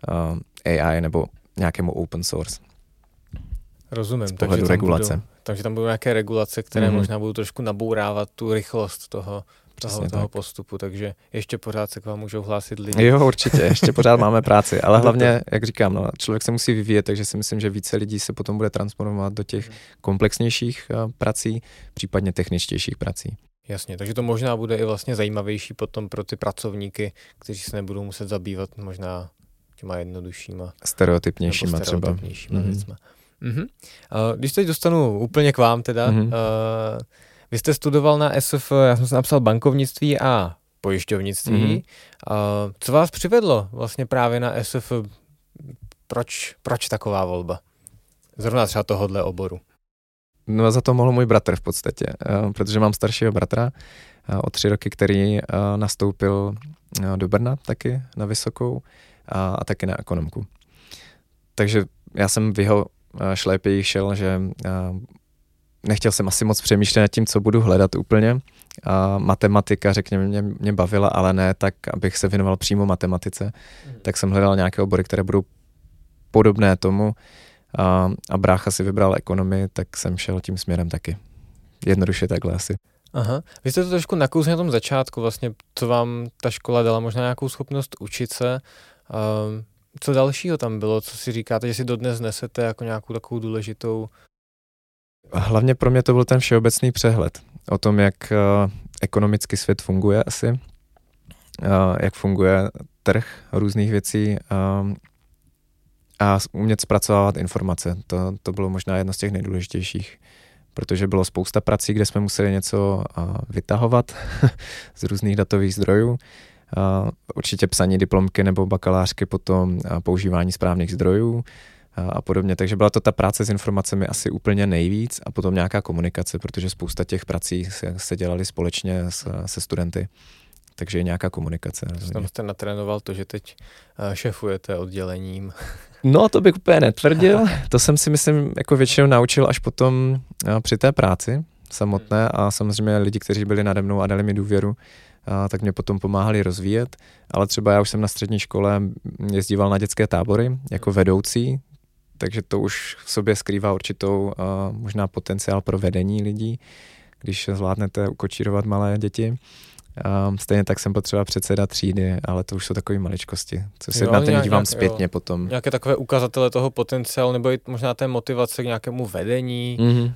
uh, AI nebo nějakému open source. Rozumím. Z takže regulace. Budou, takže tam budou nějaké regulace, které mm. možná budou trošku nabourávat tu rychlost toho toho, toho postupu, takže ještě pořád se k vám můžou hlásit lidi. Jo, určitě, ještě pořád máme práci, ale hlavně, jak říkám, no, člověk se musí vyvíjet, takže si myslím, že více lidí se potom bude transformovat do těch hmm. komplexnějších uh, prací, případně techničtějších prací. Jasně, takže to možná bude i vlastně zajímavější potom pro ty pracovníky, kteří se nebudou muset zabývat možná těma jednoduššíma. Stereotypnějšíma, stereotypnějšíma třeba. Mm-hmm. Mm-hmm. Uh, když teď dostanu úplně k vám teda, mm-hmm. uh, vy jste studoval na SF, já jsem si napsal bankovnictví a pojišťovnictví. Mm-hmm. Uh, co vás přivedlo vlastně právě na SF? Proč, proč taková volba? Zrovna třeba tohohle oboru. No za to mohl můj bratr v podstatě, uh, protože mám staršího bratra uh, o tři roky, který uh, nastoupil do Brna taky na vysokou a, a taky na ekonomku. Takže já jsem v jeho šlépěji šel, že nechtěl jsem asi moc přemýšlet nad tím, co budu hledat úplně. A matematika, řekněme, mě, mě bavila, ale ne tak, abych se věnoval přímo matematice. Mm. Tak jsem hledal nějaké obory, které budou podobné tomu. A, a brácha si vybral ekonomii, tak jsem šel tím směrem taky. Jednoduše takhle asi. Aha. Vy jste to trošku nakousli na tom začátku, vlastně, co vám ta škola dala, možná nějakou schopnost učit se. Um, co dalšího tam bylo, co si říkáte, že si dodnes nesete jako nějakou takovou důležitou Hlavně pro mě to byl ten všeobecný přehled o tom, jak uh, ekonomicky svět funguje asi, uh, jak funguje trh různých věcí uh, a umět zpracovávat informace. To, to bylo možná jedno z těch nejdůležitějších, protože bylo spousta prací, kde jsme museli něco vytahovat z různých datových zdrojů. Určitě psaní diplomky nebo bakalářky, potom používání správných zdrojů, a podobně. Takže byla to ta práce s informacemi asi úplně nejvíc a potom nějaká komunikace, protože spousta těch prací se, se dělali společně s, se studenty. Takže je nějaká komunikace. Tam jste natrénoval to, že teď eh, šefujete oddělením. No, to bych úplně netvrdil. To jsem si myslím jako většinou naučil až potom eh, při té práci samotné a samozřejmě lidi, kteří byli nade mnou a dali mi důvěru, a tak mě potom pomáhali rozvíjet, ale třeba já už jsem na střední škole jezdíval na dětské tábory jako vedoucí, takže to už v sobě skrývá určitou uh, možná potenciál pro vedení lidí, když zvládnete ukočírovat malé děti. Um, stejně tak jsem potřeba předseda třídy, ale to už jsou takové maličkosti, co si jo, na ten dívám zpětně jo. potom. Nějaké takové ukazatele toho potenciálu, nebo i možná té motivace k nějakému vedení, mm-hmm. uh,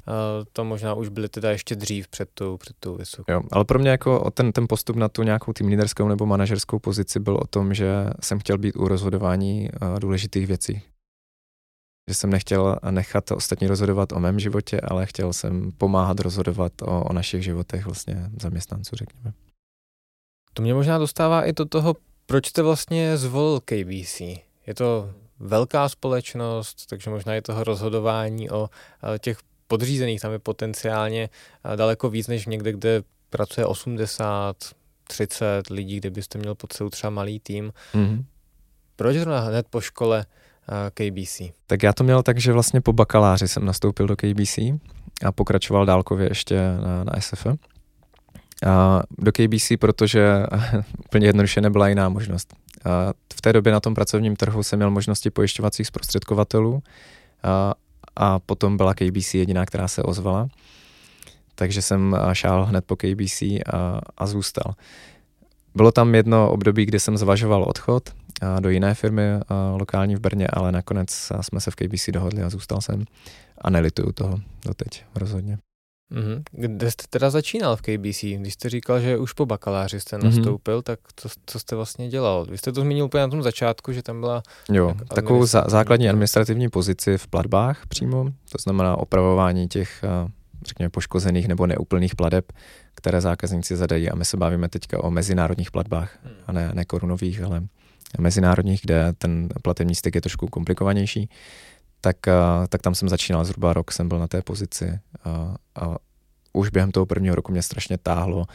to možná už byly teda ještě dřív před tou, před tou vysokou. Jo, ale pro mě jako ten, ten postup na tu nějakou tým líderskou nebo manažerskou pozici byl o tom, že jsem chtěl být u rozhodování uh, důležitých věcí že jsem nechtěl nechat ostatní rozhodovat o mém životě, ale chtěl jsem pomáhat rozhodovat o, o našich životech vlastně zaměstnanců, řekněme. To mě možná dostává i do toho, proč jste vlastně zvolil KBC. Je to velká společnost, takže možná i toho rozhodování o těch podřízených tam je potenciálně daleko víc než někde, kde pracuje 80, 30 lidí, kde byste měl pod sebou třeba malý tým. Mm-hmm. Proč zrovna hned po škole KBC? Tak já to měl tak, že vlastně po bakaláři jsem nastoupil do KBC a pokračoval dálkově ještě na, na SF. A do KBC, protože úplně jednoduše nebyla jiná možnost. A v té době na tom pracovním trhu jsem měl možnosti pojišťovacích zprostředkovatelů a, a potom byla KBC jediná, která se ozvala. Takže jsem šál hned po KBC a, a zůstal. Bylo tam jedno období, kdy jsem zvažoval odchod do jiné firmy lokální v Brně, ale nakonec jsme se v KBC dohodli a zůstal jsem a nelituju toho doteď rozhodně. Mm-hmm. Kde jste teda začínal v KBC? Když jste říkal, že už po bakaláři jste mhm. nastoupil, mm-hmm. tak co, co jste vlastně dělal? Vy jste to zmínil úplně na tom začátku, že tam byla... Jo, takovou zá, základní administrativní pozici v platbách přímo, to znamená opravování těch, řekněme, poškozených nebo neúplných pladeb, které zákazníci zadají a my se bavíme teďka o mezinárodních platbách hmm. a ne, ne korunových, ale mezinárodních, kde ten platební styk je trošku komplikovanější, tak, tak tam jsem začínal zhruba rok, jsem byl na té pozici a, a už během toho prvního roku mě strašně táhlo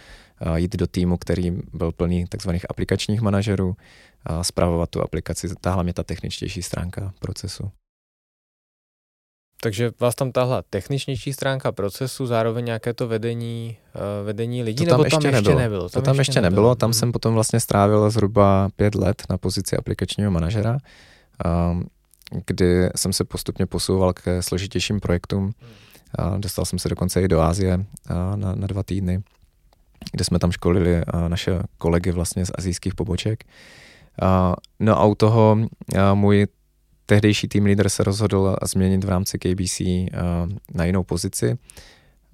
jít do týmu, který byl plný takzvaných aplikačních manažerů, a zpravovat tu aplikaci. Táhla mě ta techničtější stránka procesu. Takže vás tam tahla techničnější stránka procesu, zároveň nějaké to vedení, uh, vedení lidí, to tam nebo ještě tam nebylo. ještě nebylo? Tam to tam ještě, ještě nebylo, nebylo. tam hmm. jsem potom vlastně strávil zhruba pět let na pozici aplikačního manažera, um, kdy jsem se postupně posouval k složitějším projektům. Uh, dostal jsem se dokonce i do Ázie uh, na, na dva týdny, kde jsme tam školili uh, naše kolegy vlastně z azijských poboček. Uh, no a u toho uh, můj tehdejší tým leader se rozhodl změnit v rámci KBC uh, na jinou pozici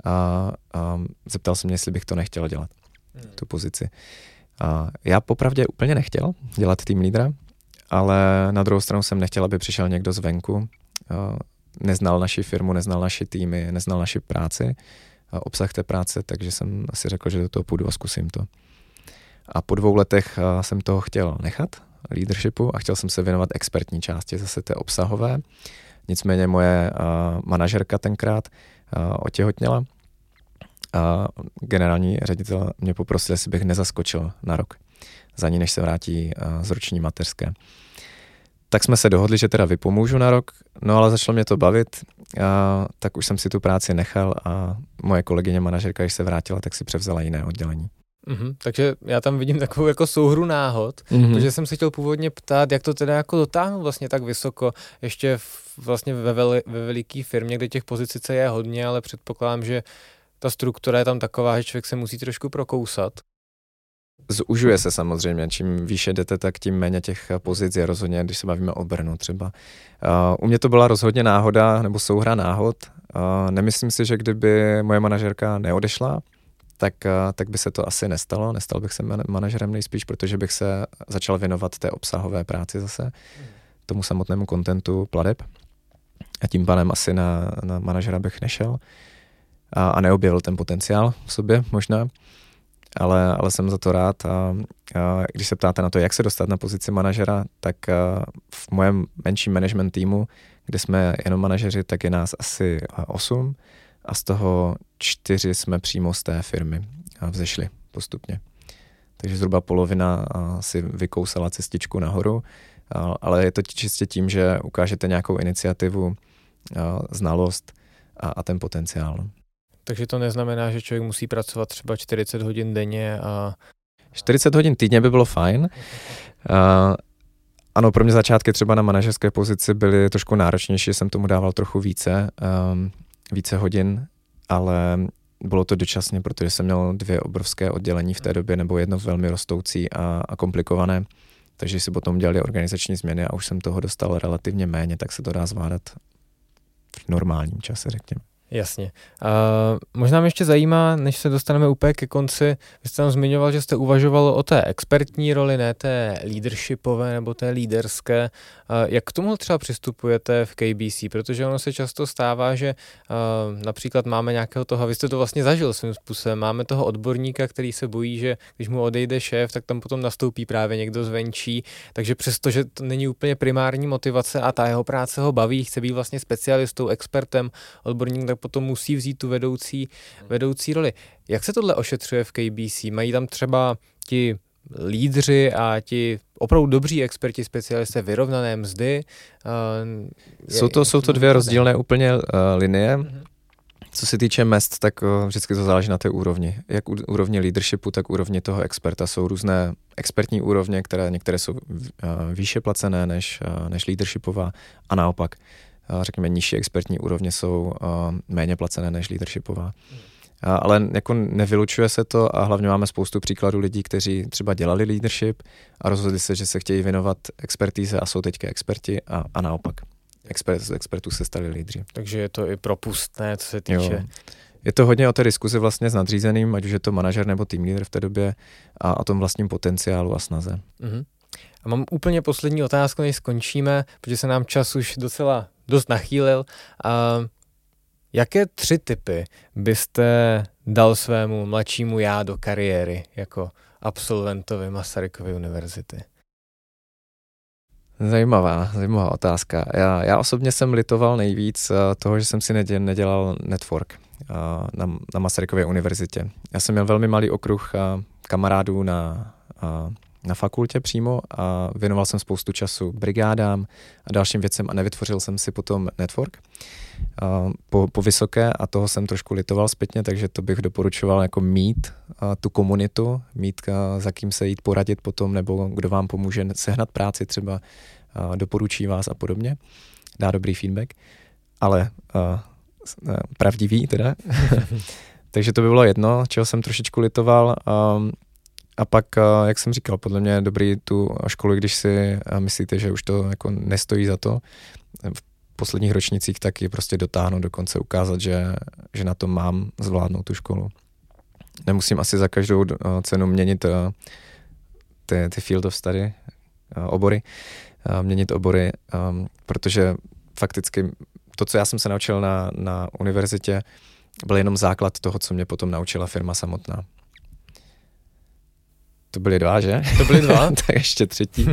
a, a zeptal se mě, jestli bych to nechtěl dělat, hmm. tu pozici. A já popravdě úplně nechtěl dělat tým lídra, ale na druhou stranu jsem nechtěl, aby přišel někdo zvenku, neznal naši firmu, neznal naši týmy, neznal naši práci, obsah té práce, takže jsem si řekl, že do toho půjdu a zkusím to. A po dvou letech jsem toho chtěl nechat leadershipu a chtěl jsem se věnovat expertní části, zase té obsahové. Nicméně moje uh, manažerka tenkrát uh, otěhotněla a generální ředitel mě poprosil, jestli bych nezaskočil na rok za ní, než se vrátí uh, z roční mateřské. Tak jsme se dohodli, že teda vypomůžu na rok, no ale začalo mě to bavit, a, tak už jsem si tu práci nechal a moje kolegyně manažerka, když se vrátila, tak si převzala jiné oddělení. Mm-hmm, takže já tam vidím takovou jako souhru náhod, mm-hmm. protože jsem se chtěl původně ptát, jak to teda jako dotáhnout vlastně tak vysoko, ještě vlastně ve, veli, ve veliký firmě, kde těch pozic je hodně, ale předpokládám, že ta struktura je tam taková, že člověk se musí trošku prokousat. Zužuje se samozřejmě, čím výše jdete, tak tím méně těch pozic je rozhodně, když se bavíme o Brnu třeba. Uh, u mě to byla rozhodně náhoda, nebo souhra náhod. Uh, nemyslím si, že kdyby moje manažerka neodešla, tak, uh, tak by se to asi nestalo. Nestal bych se manažerem nejspíš, protože bych se začal věnovat té obsahové práci zase, tomu samotnému kontentu pladeb. A tím pádem asi na, na manažera bych nešel a, a neobjevil ten potenciál v sobě možná ale, ale jsem za to rád a, a když se ptáte na to, jak se dostat na pozici manažera, tak v mojem menším management týmu, kde jsme jenom manažeři, tak je nás asi osm a z toho čtyři jsme přímo z té firmy vzešli postupně. Takže zhruba polovina si vykousala cestičku nahoru, ale je to čistě tím, že ukážete nějakou iniciativu, znalost a, a ten potenciál. Takže to neznamená, že člověk musí pracovat třeba 40 hodin denně a... 40 hodin týdně by bylo fajn. Uh, ano, pro mě začátky třeba na manažerské pozici byly trošku náročnější, jsem tomu dával trochu více, um, více hodin, ale bylo to dočasně, protože jsem měl dvě obrovské oddělení v té době, nebo jedno velmi rostoucí a, a komplikované. Takže si potom dělali organizační změny a už jsem toho dostal relativně méně, tak se to dá zvládat v normálním čase, řekněme. Jasně. A možná mě ještě zajímá, než se dostaneme úplně ke konci, vy jste tam zmiňoval, že jste uvažoval o té expertní roli, ne té leadershipové nebo té líderské. Jak k tomu třeba přistupujete v KBC? Protože ono se často stává, že například máme nějakého toho, vy jste to vlastně zažil svým způsobem, máme toho odborníka, který se bojí, že když mu odejde šéf, tak tam potom nastoupí právě někdo zvenčí, takže přesto, že to není úplně primární motivace a ta jeho práce ho baví, chce být vlastně specialistou, expertem, odborníkem, tak potom musí vzít tu vedoucí, vedoucí roli. Jak se tohle ošetřuje v KBC? Mají tam třeba ti lídři a ti opravdu dobří experti, specialisté vyrovnané mzdy? Uh, jsou to, jsou to dvě rozdílné úplně uh, linie. Mm-hmm. Co se týče mest, tak uh, vždycky to záleží na té úrovni. Jak u, úrovně leadershipu, tak úrovně toho experta. Jsou různé expertní úrovně, které některé jsou uh, výše placené než, uh, než leadershipová a naopak řekněme, nižší expertní úrovně jsou méně placené než leadershipová. Ale jako nevylučuje se to a hlavně máme spoustu příkladů lidí, kteří třeba dělali leadership a rozhodli se, že se chtějí věnovat expertíze a jsou teďka experti a, a naopak. Expert, z expertů se stali lídři. Takže je to i propustné, co se týče... Jo. Je to hodně o té diskuzi vlastně s nadřízeným, ať už je to manažer nebo team leader v té době a o tom vlastním potenciálu a snaze. Uh-huh. A mám úplně poslední otázku, než skončíme, protože se nám čas už docela dost nachýlil. A jaké tři typy byste dal svému mladšímu já do kariéry jako absolventovi Masarykovy univerzity? Zajímavá, zajímavá otázka. Já, já osobně jsem litoval nejvíc eh, toho, že jsem si nedělal network eh, na, na Masarykově univerzitě. Já jsem měl velmi malý okruh eh, kamarádů na na fakultě přímo a věnoval jsem spoustu času brigádám a dalším věcem a nevytvořil jsem si potom network po, po vysoké a toho jsem trošku litoval zpětně, takže to bych doporučoval jako mít tu komunitu, mít za kým se jít poradit potom, nebo kdo vám pomůže sehnat práci třeba, doporučí vás a podobně, dá dobrý feedback, ale pravdivý teda. takže to by bylo jedno, čeho jsem trošičku litoval. A pak, eh, jak jsem říkal, podle mě je dobrý tu školu, když si eh, myslíte, že už to jako nestojí za to, v posledních ročnicích taky prostě dotáhnout do konce, ukázat, že, že na to mám zvládnout tu školu. Nemusím asi za každou eh, cenu měnit ty, ty field of study, obory, měnit obory, protože fakticky to, co já jsem se naučil na, na univerzitě, byl jenom základ toho, co mě potom naučila firma samotná. To byly dva, že? To byly dva? tak ještě třetí,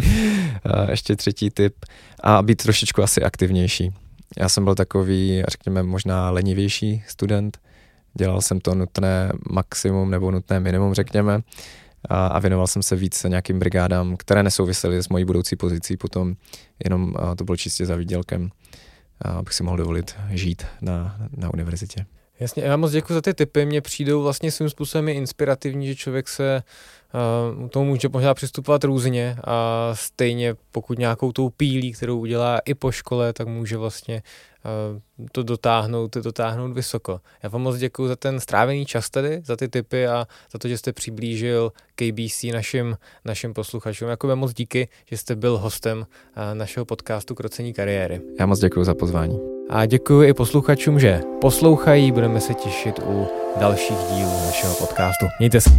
ještě třetí typ. A být trošičku asi aktivnější. Já jsem byl takový, řekněme, možná lenivější student. Dělal jsem to nutné maximum nebo nutné minimum, řekněme. A, a věnoval jsem se víc nějakým brigádám, které nesouvisely s mojí budoucí pozicí potom, jenom to bylo čistě za výdělkem, abych si mohl dovolit žít na, na univerzitě. Jasně, já moc děkuji za ty typy, mně přijdou vlastně svým způsobem inspirativní, že člověk se uh, tomu může možná přistupovat různě a stejně pokud nějakou tou pílí, kterou udělá i po škole, tak může vlastně uh, to dotáhnout, dotáhnout vysoko. Já vám moc děkuji za ten strávený čas tady, za ty typy a za to, že jste přiblížil KBC našim, našim posluchačům. Jakoby moc díky, že jste byl hostem uh, našeho podcastu Krocení kariéry. Já moc děkuji za pozvání. A děkuji i posluchačům, že poslouchají. Budeme se těšit u dalších dílů našeho podcastu. Mějte se.